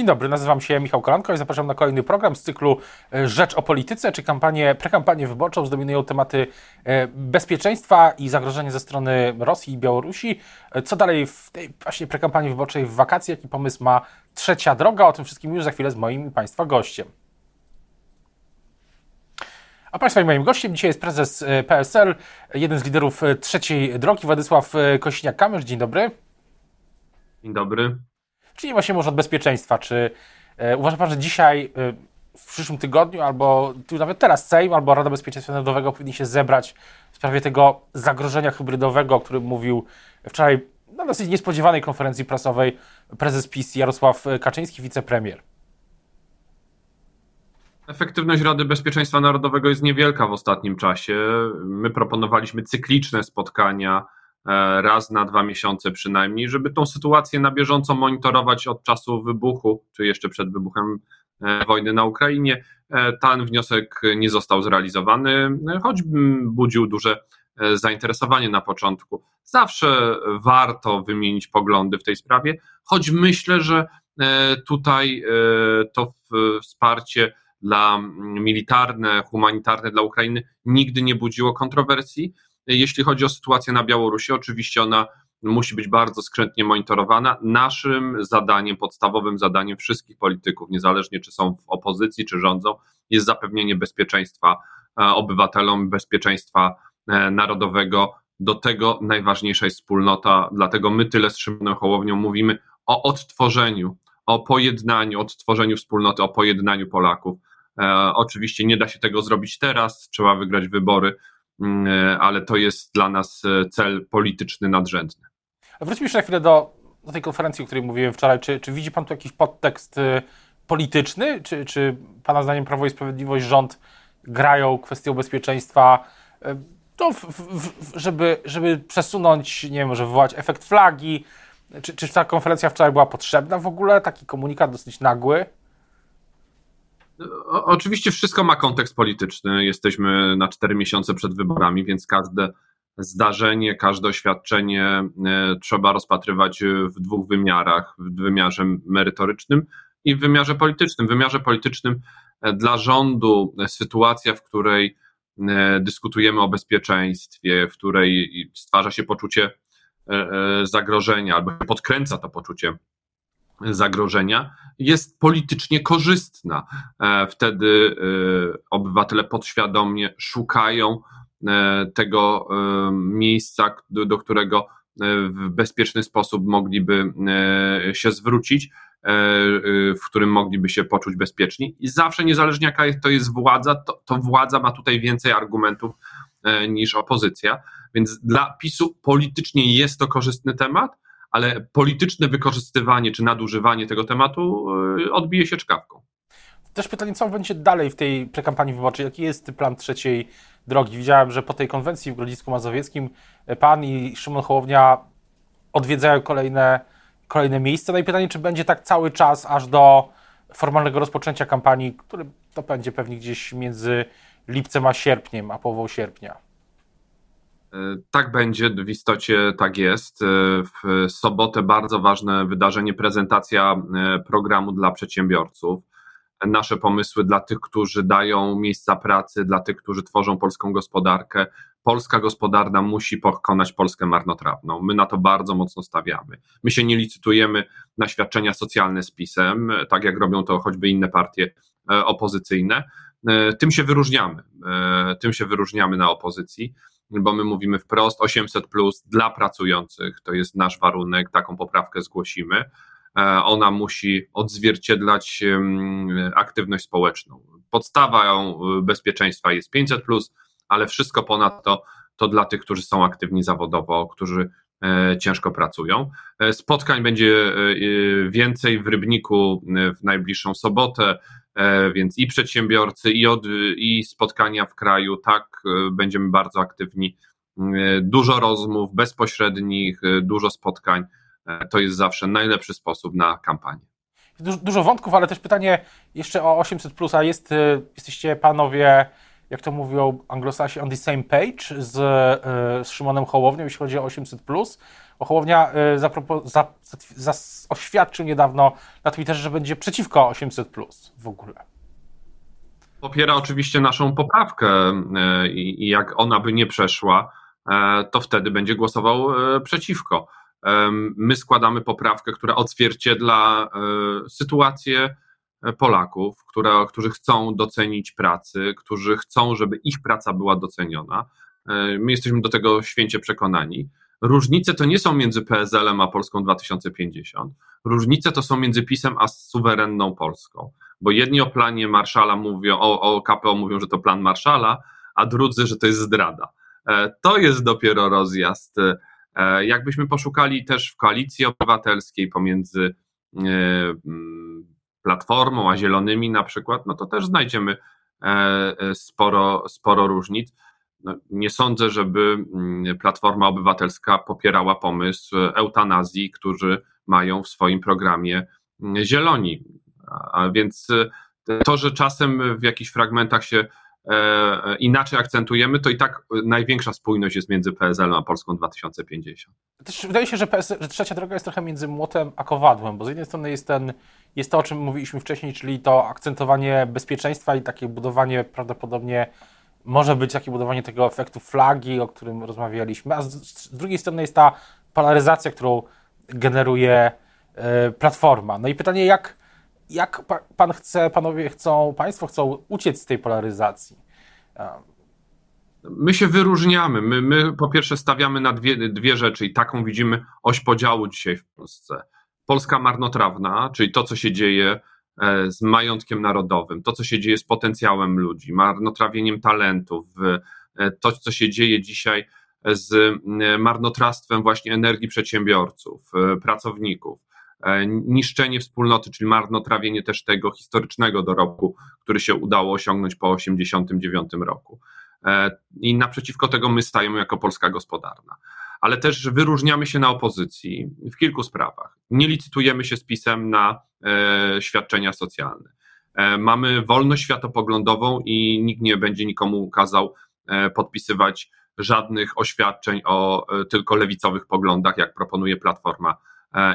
Dzień dobry, nazywam się Michał Kolanko i zapraszam na kolejny program z cyklu e, Rzecz o polityce, czy kampanię, prekampanię wyborczą. Zdominują tematy e, bezpieczeństwa i zagrożenia ze strony Rosji i Białorusi. E, co dalej w tej właśnie prekampanii wyborczej w wakacje? Jaki pomysł ma trzecia droga? O tym wszystkim już za chwilę z moim i Państwa gościem. A Państwa i moim gościem dzisiaj jest prezes PSL, jeden z liderów trzeciej drogi, Władysław Kośniak-Kamysz. Dzień dobry. Dzień dobry. Czyli właśnie może od bezpieczeństwa. Czy e, uważa Pan, że dzisiaj, e, w przyszłym tygodniu, albo tu nawet teraz Sejm, albo Rada Bezpieczeństwa Narodowego powinni się zebrać w sprawie tego zagrożenia hybrydowego, o którym mówił wczoraj na dosyć niespodziewanej konferencji prasowej prezes PiS Jarosław Kaczyński, wicepremier? Efektywność Rady Bezpieczeństwa Narodowego jest niewielka w ostatnim czasie. My proponowaliśmy cykliczne spotkania raz na dwa miesiące przynajmniej, żeby tą sytuację na bieżąco monitorować od czasu wybuchu, czy jeszcze przed wybuchem e, wojny na Ukrainie. E, ten wniosek nie został zrealizowany, choć budził duże zainteresowanie na początku. Zawsze warto wymienić poglądy w tej sprawie, choć myślę, że tutaj to wsparcie dla militarne, humanitarne dla Ukrainy nigdy nie budziło kontrowersji. Jeśli chodzi o sytuację na Białorusi, oczywiście ona musi być bardzo skrzętnie monitorowana. Naszym zadaniem, podstawowym zadaniem wszystkich polityków, niezależnie czy są w opozycji, czy rządzą, jest zapewnienie bezpieczeństwa e, obywatelom, bezpieczeństwa e, narodowego. Do tego najważniejsza jest wspólnota, dlatego my tyle z Szymonem Hołownią mówimy o odtworzeniu, o pojednaniu, odtworzeniu wspólnoty, o pojednaniu Polaków. E, oczywiście nie da się tego zrobić teraz, trzeba wygrać wybory, ale to jest dla nas e, cel polityczny nadrzędny. Wróćmy jeszcze na chwilę do, do tej konferencji, o której mówiłem wczoraj. Czy, czy widzi Pan tu jakiś podtekst e, polityczny? Czy, czy Pana zdaniem Prawo i Sprawiedliwość, rząd grają kwestią bezpieczeństwa, to w, w, żeby, żeby przesunąć, nie wiem, może wywołać efekt flagi? Czy, czy ta konferencja wczoraj była potrzebna w ogóle? Taki komunikat dosyć nagły? Oczywiście wszystko ma kontekst polityczny. Jesteśmy na cztery miesiące przed wyborami, więc każde zdarzenie, każde oświadczenie e, trzeba rozpatrywać w dwóch wymiarach: w wymiarze merytorycznym i w wymiarze politycznym. W wymiarze politycznym e, dla rządu sytuacja, w której e, dyskutujemy o bezpieczeństwie, w której stwarza się poczucie zagrożenia albo podkręca to poczucie zagrożenia jest politycznie korzystna. E, wtedy e, obywatele podświadomie szukają e, tego miejsca, do którego w bezpieczny sposób mogliby się zwrócić, w którym mogliby się poczuć bezpieczni. I zawsze, niezależnie jaka to jest władza, to, to władza ma tutaj więcej argumentów niż opozycja. Więc dla PiSu politycznie jest to korzystny temat, ale polityczne wykorzystywanie czy nadużywanie tego tematu y, odbije się czkawką. Też pytanie, co będzie dalej w tej prekampanii wyborczej? Jaki jest plan trzeciej drogi? Widziałem, że po tej konwencji w Grodzisku Mazowieckim pan i Szymon Hołownia odwiedzają kolejne, kolejne miejsca. No i pytanie, czy będzie tak cały czas, aż do formalnego rozpoczęcia kampanii, który to będzie pewnie gdzieś między lipcem a sierpniem, a połową sierpnia. Tak będzie, w istocie tak jest. W sobotę bardzo ważne wydarzenie, prezentacja e, programu dla przedsiębiorców. Nasze pomysły dla tych, którzy dają miejsca pracy, dla tych, którzy tworzą polską gospodarkę. Polska gospodarka musi pokonać Polskę marnotrawną. My na to bardzo mocno stawiamy. My się nie licytujemy na świadczenia socjalne z PiSem, tak jak robią to choćby inne partie e, opozycyjne. E, tym się wyróżniamy. Tym się wyróżniamy na opozycji bo my mówimy wprost 800 plus dla pracujących, to jest nasz warunek, taką poprawkę zgłosimy. E, ona musi odzwierciedlać aktywność społeczną. Podstawa bezpieczeństwa jest 500 plus, ale wszystko ponad to dla tych, którzy są aktywni zawodowo, którzy e, ciężko pracują. E, spotkań będzie więcej w Rybniku w najbliższą sobotę, E, więc i przedsiębiorcy, i, od, i spotkania w kraju, tak, e, będziemy bardzo aktywni. E, dużo rozmów bezpośrednich, dużo spotkań. To jest zawsze najlepszy sposób na kampanię. Dużo, dużo wątków, ale też pytanie jeszcze o 800, a jest, jesteście panowie, jak to mówią anglosasi, on the same page z, z Szymonem Hołownią, jeśli chodzi o 800. Hołownia za, oświadczył niedawno na Twitterze, że będzie przeciwko 800 plus w ogóle. Popiera oczywiście naszą poprawkę i jak ona by nie przeszła, to wtedy będzie głosował przeciwko. My składamy poprawkę, która odzwierciedla sytuację Polaków, którzy chcą docenić pracy, którzy chcą, żeby ich praca była doceniona. E, my jesteśmy do tego święcie przekonani. Różnice to nie są między PSL-em a Polską 2050. Różnice to są między PiSem a suwerenną Polską. Bo jedni o planie Marszala mówią, o, o KPO mówią, że to plan Marszala, a drudzy, że to jest zdrada. E, to jest dopiero rozjazd. E, jakbyśmy poszukali też w koalicji obywatelskiej pomiędzy Platformą, a Zielonymi na przykład, no to też znajdziemy e, e, sporo, sporo różnic. No, nie sądzę, żeby mm, Platforma Obywatelska popierała pomysł eutanazji, którzy mają w swoim programie mm, Zieloni. A więc e, to, że czasem w jakichś fragmentach się E, inaczej akcentujemy, to i tak największa spójność jest między PSL a Polską 2050. Też wydaje się, że, że trzecia droga jest trochę między młotem a kowadłem, bo z jednej strony jest, ten, jest to, o czym mówiliśmy wcześniej, czyli to akcentowanie bezpieczeństwa i takie budowanie prawdopodobnie może być takie budowanie tego efektu flagi, o którym rozmawialiśmy, a z, z drugiej strony jest ta polaryzacja, którą generuje y, Platforma. No i pytanie, jak jak pan chce, panowie chcą, państwo chcą uciec z tej polaryzacji? My się wyróżniamy. My, my po pierwsze stawiamy na dwie, dwie rzeczy i taką widzimy oś podziału dzisiaj w Polsce. Polska marnotrawna, czyli to, co się dzieje z majątkiem narodowym, to, co się dzieje z potencjałem ludzi, marnotrawieniem talentów, e, to, co się dzieje dzisiaj z e, marnotrawstwem właśnie energii przedsiębiorców, pracowników E, niszczenie wspólnoty, czyli marnotrawienie też tego historycznego dorobku, który się udało osiągnąć po 1989 roku. E, I naprzeciwko tego my stajemy jako Polska gospodarna. Ale też wyróżniamy się na opozycji w kilku sprawach. Nie licytujemy się z pisem na e, świadczenia socjalne. Mamy wolność światopoglądową i nikt nie będzie nikomu kazał podpisywać żadnych oświadczeń o tylko lewicowych poglądach, jak proponuje Platforma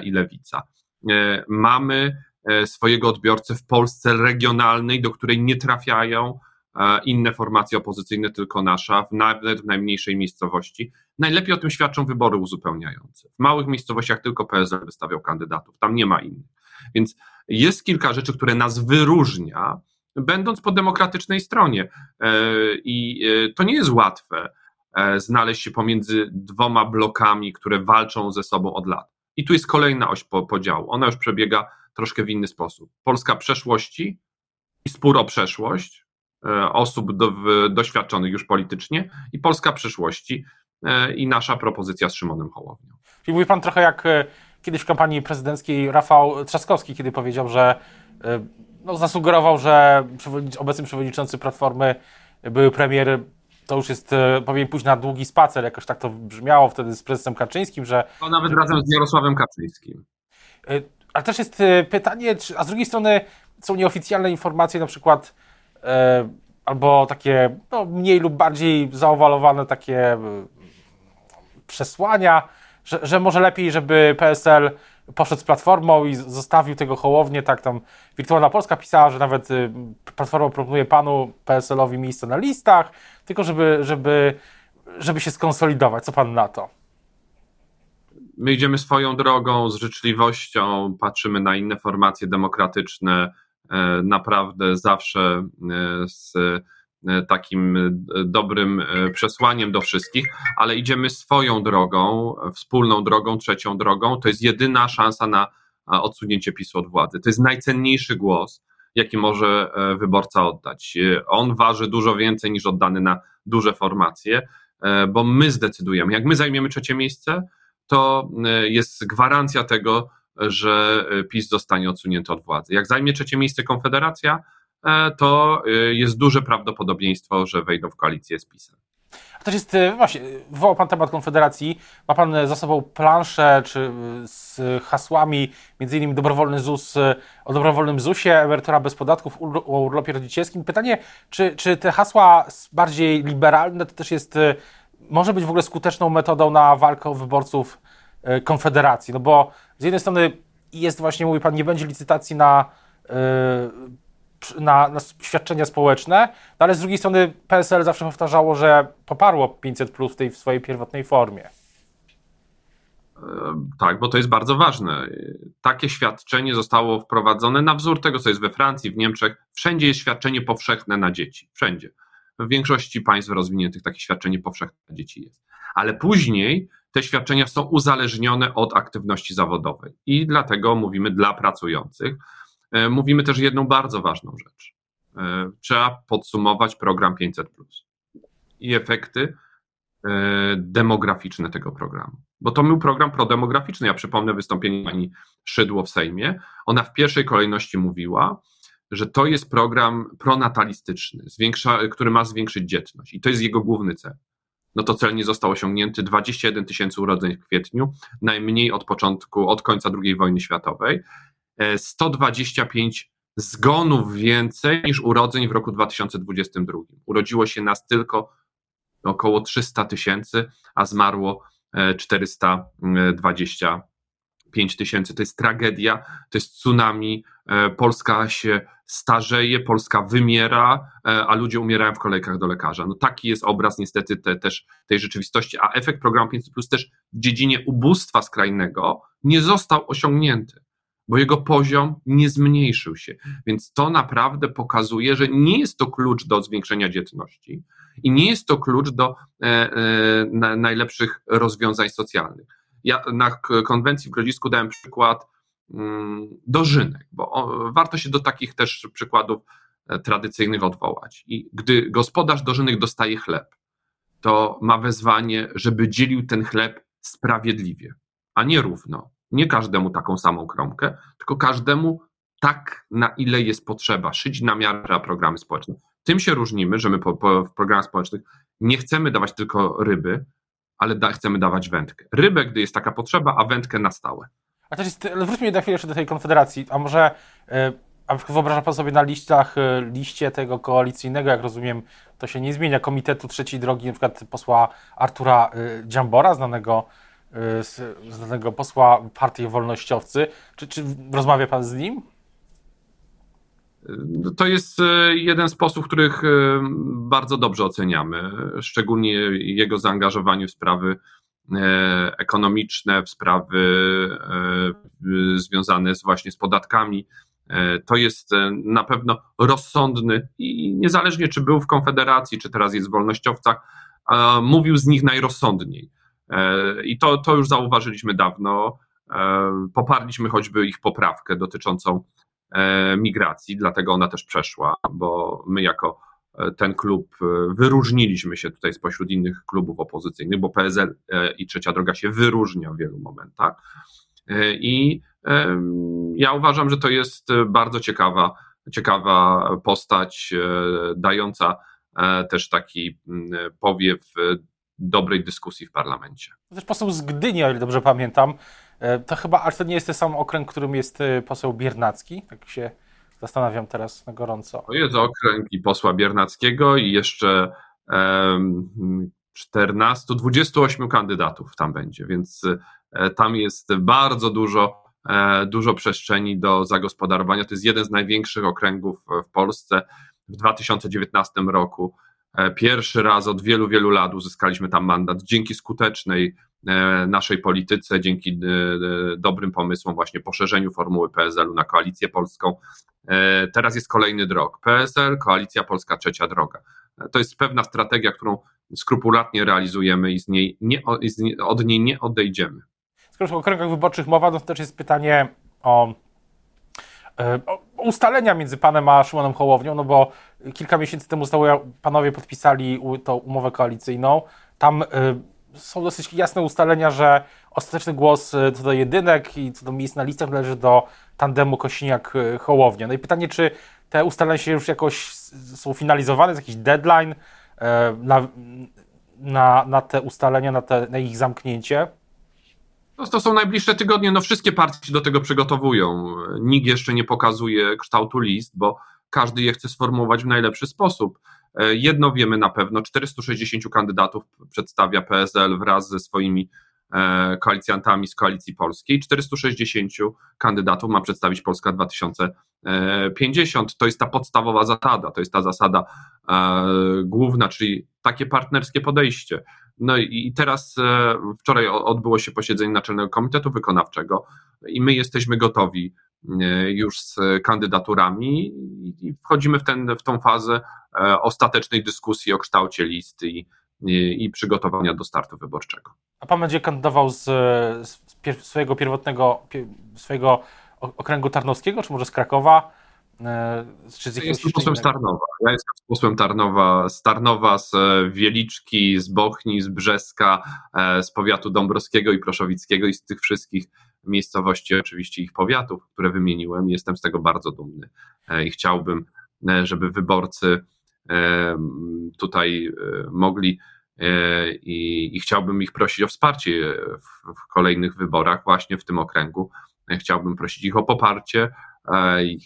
i Lewica. E, mamy e, swojego odbiorcę w Polsce regionalnej, do której nie trafiają e, inne formacje opozycyjne, tylko nasza, nawet w najmniejszej miejscowości. Najlepiej o tym świadczą wybory uzupełniające. W małych miejscowościach tylko PSL wystawiał kandydatów, tam nie ma innych. Więc jest kilka rzeczy, które nas wyróżnia, będąc po demokratycznej stronie. I to nie jest łatwe znaleźć się pomiędzy dwoma blokami, które walczą ze sobą od lat. I tu jest kolejna oś podziału. Ona już przebiega troszkę w inny sposób. Polska przeszłości i spór o przeszłość e, osób do, doświadczonych już politycznie i Polska przyszłości e, i nasza propozycja z Szymonem Hołownią. Czyli mówi pan trochę jak e, kiedyś w kampanii prezydenckiej Rafał Trzaskowski, kiedy powiedział, że no, zasugerował, że obecny przewodniczący Platformy, były premier to już jest, e, powinien pójść na długi spacer, jakoś tak to brzmiało wtedy z prezesem Kaczyńskim, że... No nawet razem z Jarosławem Kaczyńskim. Ale też jest pytanie, a z drugiej strony są nieoficjalne informacje, na przykład albo takie no, mniej lub bardziej zaowalowane takie przesłania, że, że może lepiej, żeby PSL poszedł z Platformą i zostawił tego Hołownię, tak tam Wirtualna Polska pisała, że nawet y, Platforma proponuje panu PSL-owi miejsce na listach, tylko żeby, żeby, żeby się skonsolidować. Co pan na to? My idziemy swoją drogą z życzliwością, patrzymy na inne formacje demokratyczne, e, naprawdę zawsze e, z takim e, dobrym e, przesłaniem do wszystkich, ale idziemy swoją drogą, wspólną drogą, trzecią drogą. To jest jedyna szansa na odsunięcie PiSu od władzy. To jest najcenniejszy głos, jaki może wyborca oddać. On waży dużo więcej niż oddany na duże formacje, bo my zdecydujemy. Jak my zajmiemy trzecie miejsce, to jest gwarancja tego, że PiS zostanie odsunięty od władzy. Jak zajmie trzecie miejsce Konfederacja, E, to e, jest duże prawdopodobieństwo, że wejdą w koalicję z PiSem. To jest, e, właśnie, wywołał Pan temat Konfederacji. Ma Pan za sobą planszę czy z hasłami, między innymi dobrowolny ZUS, o dobrowolnym ZUSie, emerytura bez podatków, o urlopie rodzicielskim. Pytanie, czy, czy te hasła bardziej liberalne to też jest, może być w ogóle skuteczną metodą na walkę o wyborców Konfederacji? No bo z jednej strony jest właśnie, mówi pan, nie będzie licytacji na, na, na świadczenia społeczne, no ale z drugiej strony PSL zawsze powtarzało, że poparło 500 plus w tej w swojej pierwotnej formie. Tak, bo to jest bardzo ważne. Takie świadczenie zostało wprowadzone na wzór tego, co jest we Francji, w Niemczech. Wszędzie jest świadczenie powszechne na dzieci. Wszędzie. W większości państw rozwiniętych takie świadczenie powszechne na dzieci jest. Ale później te świadczenia są uzależnione od aktywności zawodowej. I dlatego mówimy dla pracujących. E, mówimy też jedną bardzo ważną rzecz. E, trzeba podsumować program 500. I efekty e, demograficzne tego programu bo to był program prodemograficzny. Ja przypomnę wystąpienie pani Szydło w Sejmie. Ona w pierwszej kolejności mówiła, że to jest program pronatalistyczny, zwiększa, który ma zwiększyć dzietność i to jest jego główny cel. No to cel nie został osiągnięty. 21 tysięcy urodzeń w kwietniu, najmniej od początku, od końca II wojny światowej. 125 e, zgonów więcej niż urodzeń w roku 2022. Urodziło się nas tylko około 300 tysięcy, a zmarło 425 tysięcy. To jest tragedia, to jest tsunami. E, Polska się starzeje, Polska wymiera, e, a ludzie umierają w kolejkach do lekarza. No taki jest obraz niestety te, też tej rzeczywistości, a efekt programu 500 Plus też w dziedzinie ubóstwa skrajnego nie został osiągnięty bo jego poziom nie zmniejszył się. Więc to naprawdę pokazuje, że nie jest to klucz do zwiększenia dzietności i nie jest to klucz do e, e, najlepszych rozwiązań socjalnych. Ja na konwencji w Grodzisku dałem przykład mm, dożynek, bo o, warto się do takich też przykładów e, tradycyjnych odwołać. I gdy gospodarz dożynek dostaje chleb, to ma wezwanie, żeby dzielił ten chleb sprawiedliwie, a nie równo nie każdemu taką samą kromkę, tylko każdemu tak, na ile jest potrzeba, szyć na miarę programy społeczne. Tym się różnimy, że my po, po, w programach społecznych nie chcemy dawać tylko ryby, ale da, chcemy dawać wędkę. Rybę, gdy jest taka potrzeba, a wędkę na stałe. A też jest, wróćmy na chwilę jeszcze do tej konfederacji, a może yy, a wyobraża pan sobie na listach, yy, liście tego koalicyjnego, jak rozumiem, to się nie zmienia, Komitetu Trzeciej Drogi, na przykład posła Artura yy, Dziambora, znanego znanego posła partii wolnościowcy. Czy, czy rozmawia pan z nim? To jest e, jeden z posłów, których bardzo dobrze oceniamy, szczególnie jego zaangażowanie w sprawy ekonomiczne, w sprawy związane z właśnie z podatkami. To jest na pewno rozsądny i niezależnie czy był w Konfederacji, czy teraz jest w wolnościowcach, mówił z nich najrozsądniej. E, I to, to już zauważyliśmy dawno. E, poparliśmy choćby ich poprawkę dotyczącą e, migracji, dlatego ona też przeszła, bo my jako ten klub wyróżniliśmy się tutaj spośród innych klubów opozycyjnych, bo PSL i Trzecia Droga się wyróżnia w wielu momentach. I ja uważam, że to jest bardzo ciekawa, ciekawa postać, dająca też taki powiew dobrej dyskusji w parlamencie. To też poseł z Gdyni, o ile dobrze pamiętam. E, to chyba, ale to nie jest ten sam okręg, którym jest e, poseł Biernacki, tak się zastanawiam teraz na gorąco. To jest okręg i posła Biernackiego i jeszcze um, 14, 28 kandydatów tam będzie, więc e, tam jest bardzo dużo, dużo przestrzeni do zagospodarowania. To jest jeden z największych okręgów w Polsce. W 2019 roku pierwszy raz od wielu, wielu lat uzyskaliśmy tam mandat dzięki skutecznej e, naszej polityce, dzięki e, dobrym pomysłom, właśnie poszerzeniu formuły PSL-u na koalicję polską. Teraz jest kolejny drog. PSL, koalicja polska, trzecia droga. To jest pewna strategia, którą skrupulatnie realizujemy i z niej nie, od niej nie odejdziemy. Skoro o okręgach wyborczych mowa, to też jest pytanie o E, ustalenia między panem a Szymonem Hołownią, no bo kilka miesięcy temu panowie podpisali tą umowę koalicyjną. Tam e, są dosyć jasne ustalenia, że ostateczny głos e, co do jedynek i co do miejsc na listach należy do tandemu Kosiniak-Hołownia. No i pytanie, czy te ustalenia się już jakoś są finalizowane, jest jakiś deadline na, na, na te ustalenia, na, te, na ich zamknięcie? No, to są najbliższe tygodnie, no wszystkie partie się do tego przygotowują. Nikt jeszcze nie pokazuje kształtu list, bo każdy je chce sformułować w najlepszy sposób. E, jedno wiemy na pewno, 460 kandydatów przedstawia PSL wraz ze swoimi koalicjantami z Koalicji Polskiej. 460 kandydatów ma przedstawić Polska 2050. To jest ta podstawowa zasada, to jest ta zasada główna, czyli takie partnerskie podejście. No i teraz wczoraj odbyło się posiedzenie Naczelnego Komitetu Wykonawczego i my jesteśmy gotowi E, już z kandydaturami i wchodzimy w, ten, w tą fazę e, ostatecznej dyskusji o kształcie listy i, i, i przygotowania do startu wyborczego. A pan będzie kandydował z, z pier swojego pierwotnego, swojego okręgu tarnowskiego, czy może z Krakowa? E, czy z ja jestem posłem z Tarnowa. Ja jestem posłem Tarnowa, z Tarnowa, z Wieliczki, z Bochni, z Brzeska, z powiatu dąbrowskiego i proszowickiego i z tych wszystkich miejscowości, oczywiście ich powiatów, które wymieniłem. Jestem z tego bardzo dumny e, i chciałbym, e, żeby wyborcy e, tutaj mogli i, i chciałbym ich prosić o wsparcie w, w kolejnych wyborach, właśnie w tym okręgu. Chciałbym prosić ich o poparcie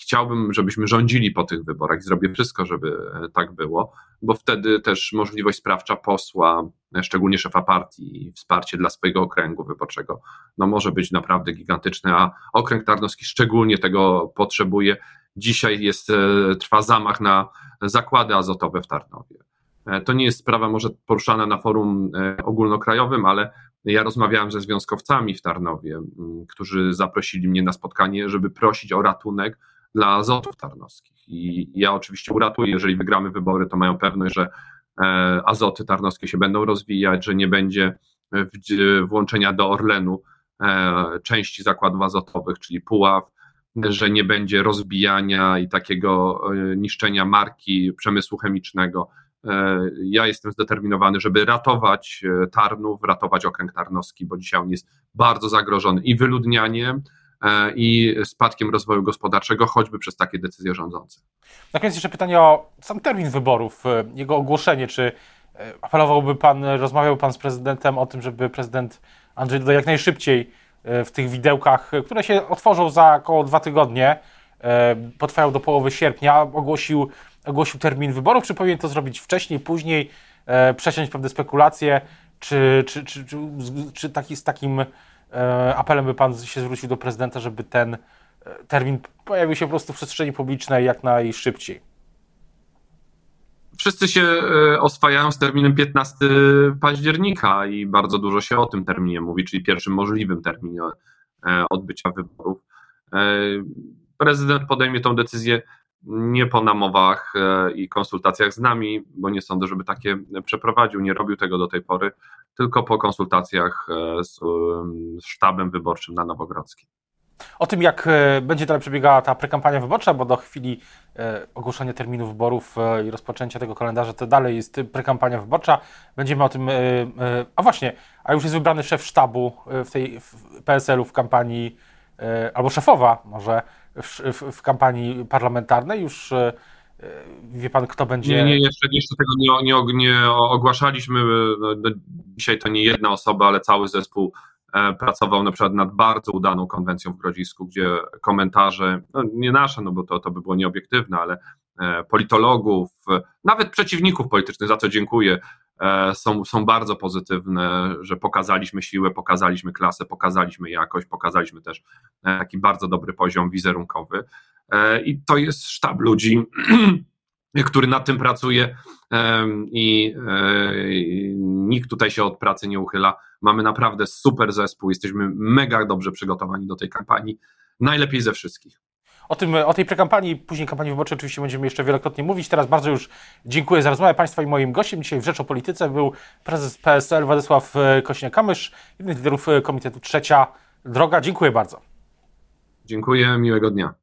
chciałbym, żebyśmy rządzili po tych wyborach i zrobię wszystko, żeby tak było, bo wtedy też możliwość sprawcza posła, szczególnie szefa partii i wsparcie dla swojego okręgu wyborczego, no może być naprawdę gigantyczne, a okręg tarnowski szczególnie tego potrzebuje. Dzisiaj jest, e, trwa zamach na zakłady azotowe w Tarnowie. E, to nie jest sprawa może poruszana na forum e, ogólnokrajowym, ale ja rozmawiałem ze związkowcami w Tarnowie, którzy zaprosili mnie na spotkanie, żeby prosić o ratunek dla azotów tarnowskich. I ja oczywiście uratuję, jeżeli wygramy wybory, to mają pewność, że e, azoty tarnowskie się będą rozwijać, że nie będzie włączenia do Orlenu części zakładów azotowych, czyli Puław, że nie będzie rozbijania i takiego niszczenia marki przemysłu chemicznego. Ja jestem zdeterminowany, żeby ratować Tarnów, ratować okręg tarnowski, bo dzisiaj on jest bardzo zagrożony i wyludnianiem, E, i spadkiem rozwoju gospodarczego, choćby przez takie decyzje rządzące. Na koniec jeszcze pytanie o sam termin wyborów, e, jego ogłoszenie. Czy e, apelowałby Pan, rozmawiał Pan z prezydentem o tym, żeby prezydent Andrzej Duda jak najszybciej w tych widełkach, które się otworzą za około dwa tygodnie, potrwają do połowy sierpnia, ogłosił, ogłosił termin wyborów, czy powinien to zrobić wcześniej, później, przesiąść pewne spekulacje, czy, czy, czy, czy, czy taki, z takim E, apelem by pan się zwrócił do prezydenta, żeby ten e, termin pojawił się po prostu w przestrzeni publicznej jak najszybciej? Wszyscy się e, oswajają z terminem 15 października i bardzo dużo się o tym terminie mówi, czyli pierwszym możliwym terminie odbycia wyborów. Prezydent podejmie tą decyzję nie po namowach e, i konsultacjach z nami, bo nie sądzę, żeby takie przeprowadził, nie robił tego do tej pory, tylko po konsultacjach e, z, z sztabem wyborczym na Nowogrodzkiej. O tym, jak e, będzie dalej przebiegała ta prekampania wyborcza, bo do chwili ogłoszenia terminu wyborów i rozpoczęcia tego kalendarza to dalej jest prekampania wyborcza. Będziemy o tym. A właśnie, a już jest wybrany szef sztabu w tej PSL-u w kampanii, albo szefowa może w, w, kampanii parlamentarnej? Już e, wie pan, kto będzie. Nie, nie jeszcze, jeszcze tego nie, nie, nie ogłaszaliśmy. No, dzisiaj to nie jedna osoba, ale cały zespół e, pracował na przykład nad bardzo udaną konwencją w Grodzisku, gdzie komentarze, no nie nasze, no bo to, to by było nieobiektywne, ale e, politologów, nawet przeciwników politycznych, za co dziękuję, E, są, są bardzo pozytywne, że pokazaliśmy siłę, pokazaliśmy klasę, pokazaliśmy jakość, pokazaliśmy też e, taki bardzo dobry poziom wizerunkowy. E, I to jest sztab ludzi, który nad tym pracuje i nikt tutaj się od pracy nie uchyla. Mamy naprawdę super zespół, jesteśmy mega dobrze przygotowani do tej kampanii, najlepiej ze wszystkich. O, tym, o tej prekampanii, później kampanii wyborczej oczywiście będziemy jeszcze wielokrotnie mówić. Teraz bardzo już dziękuję za rozmowę Państwa i moim gościem. Dzisiaj w Rzecz o Polityce był prezes PSL Władysław e, Kośniak-Kamysz, jeden z liderów e, Komitetu Trzecia Droga. Dziękuję bardzo. Dziękuję, miłego dnia.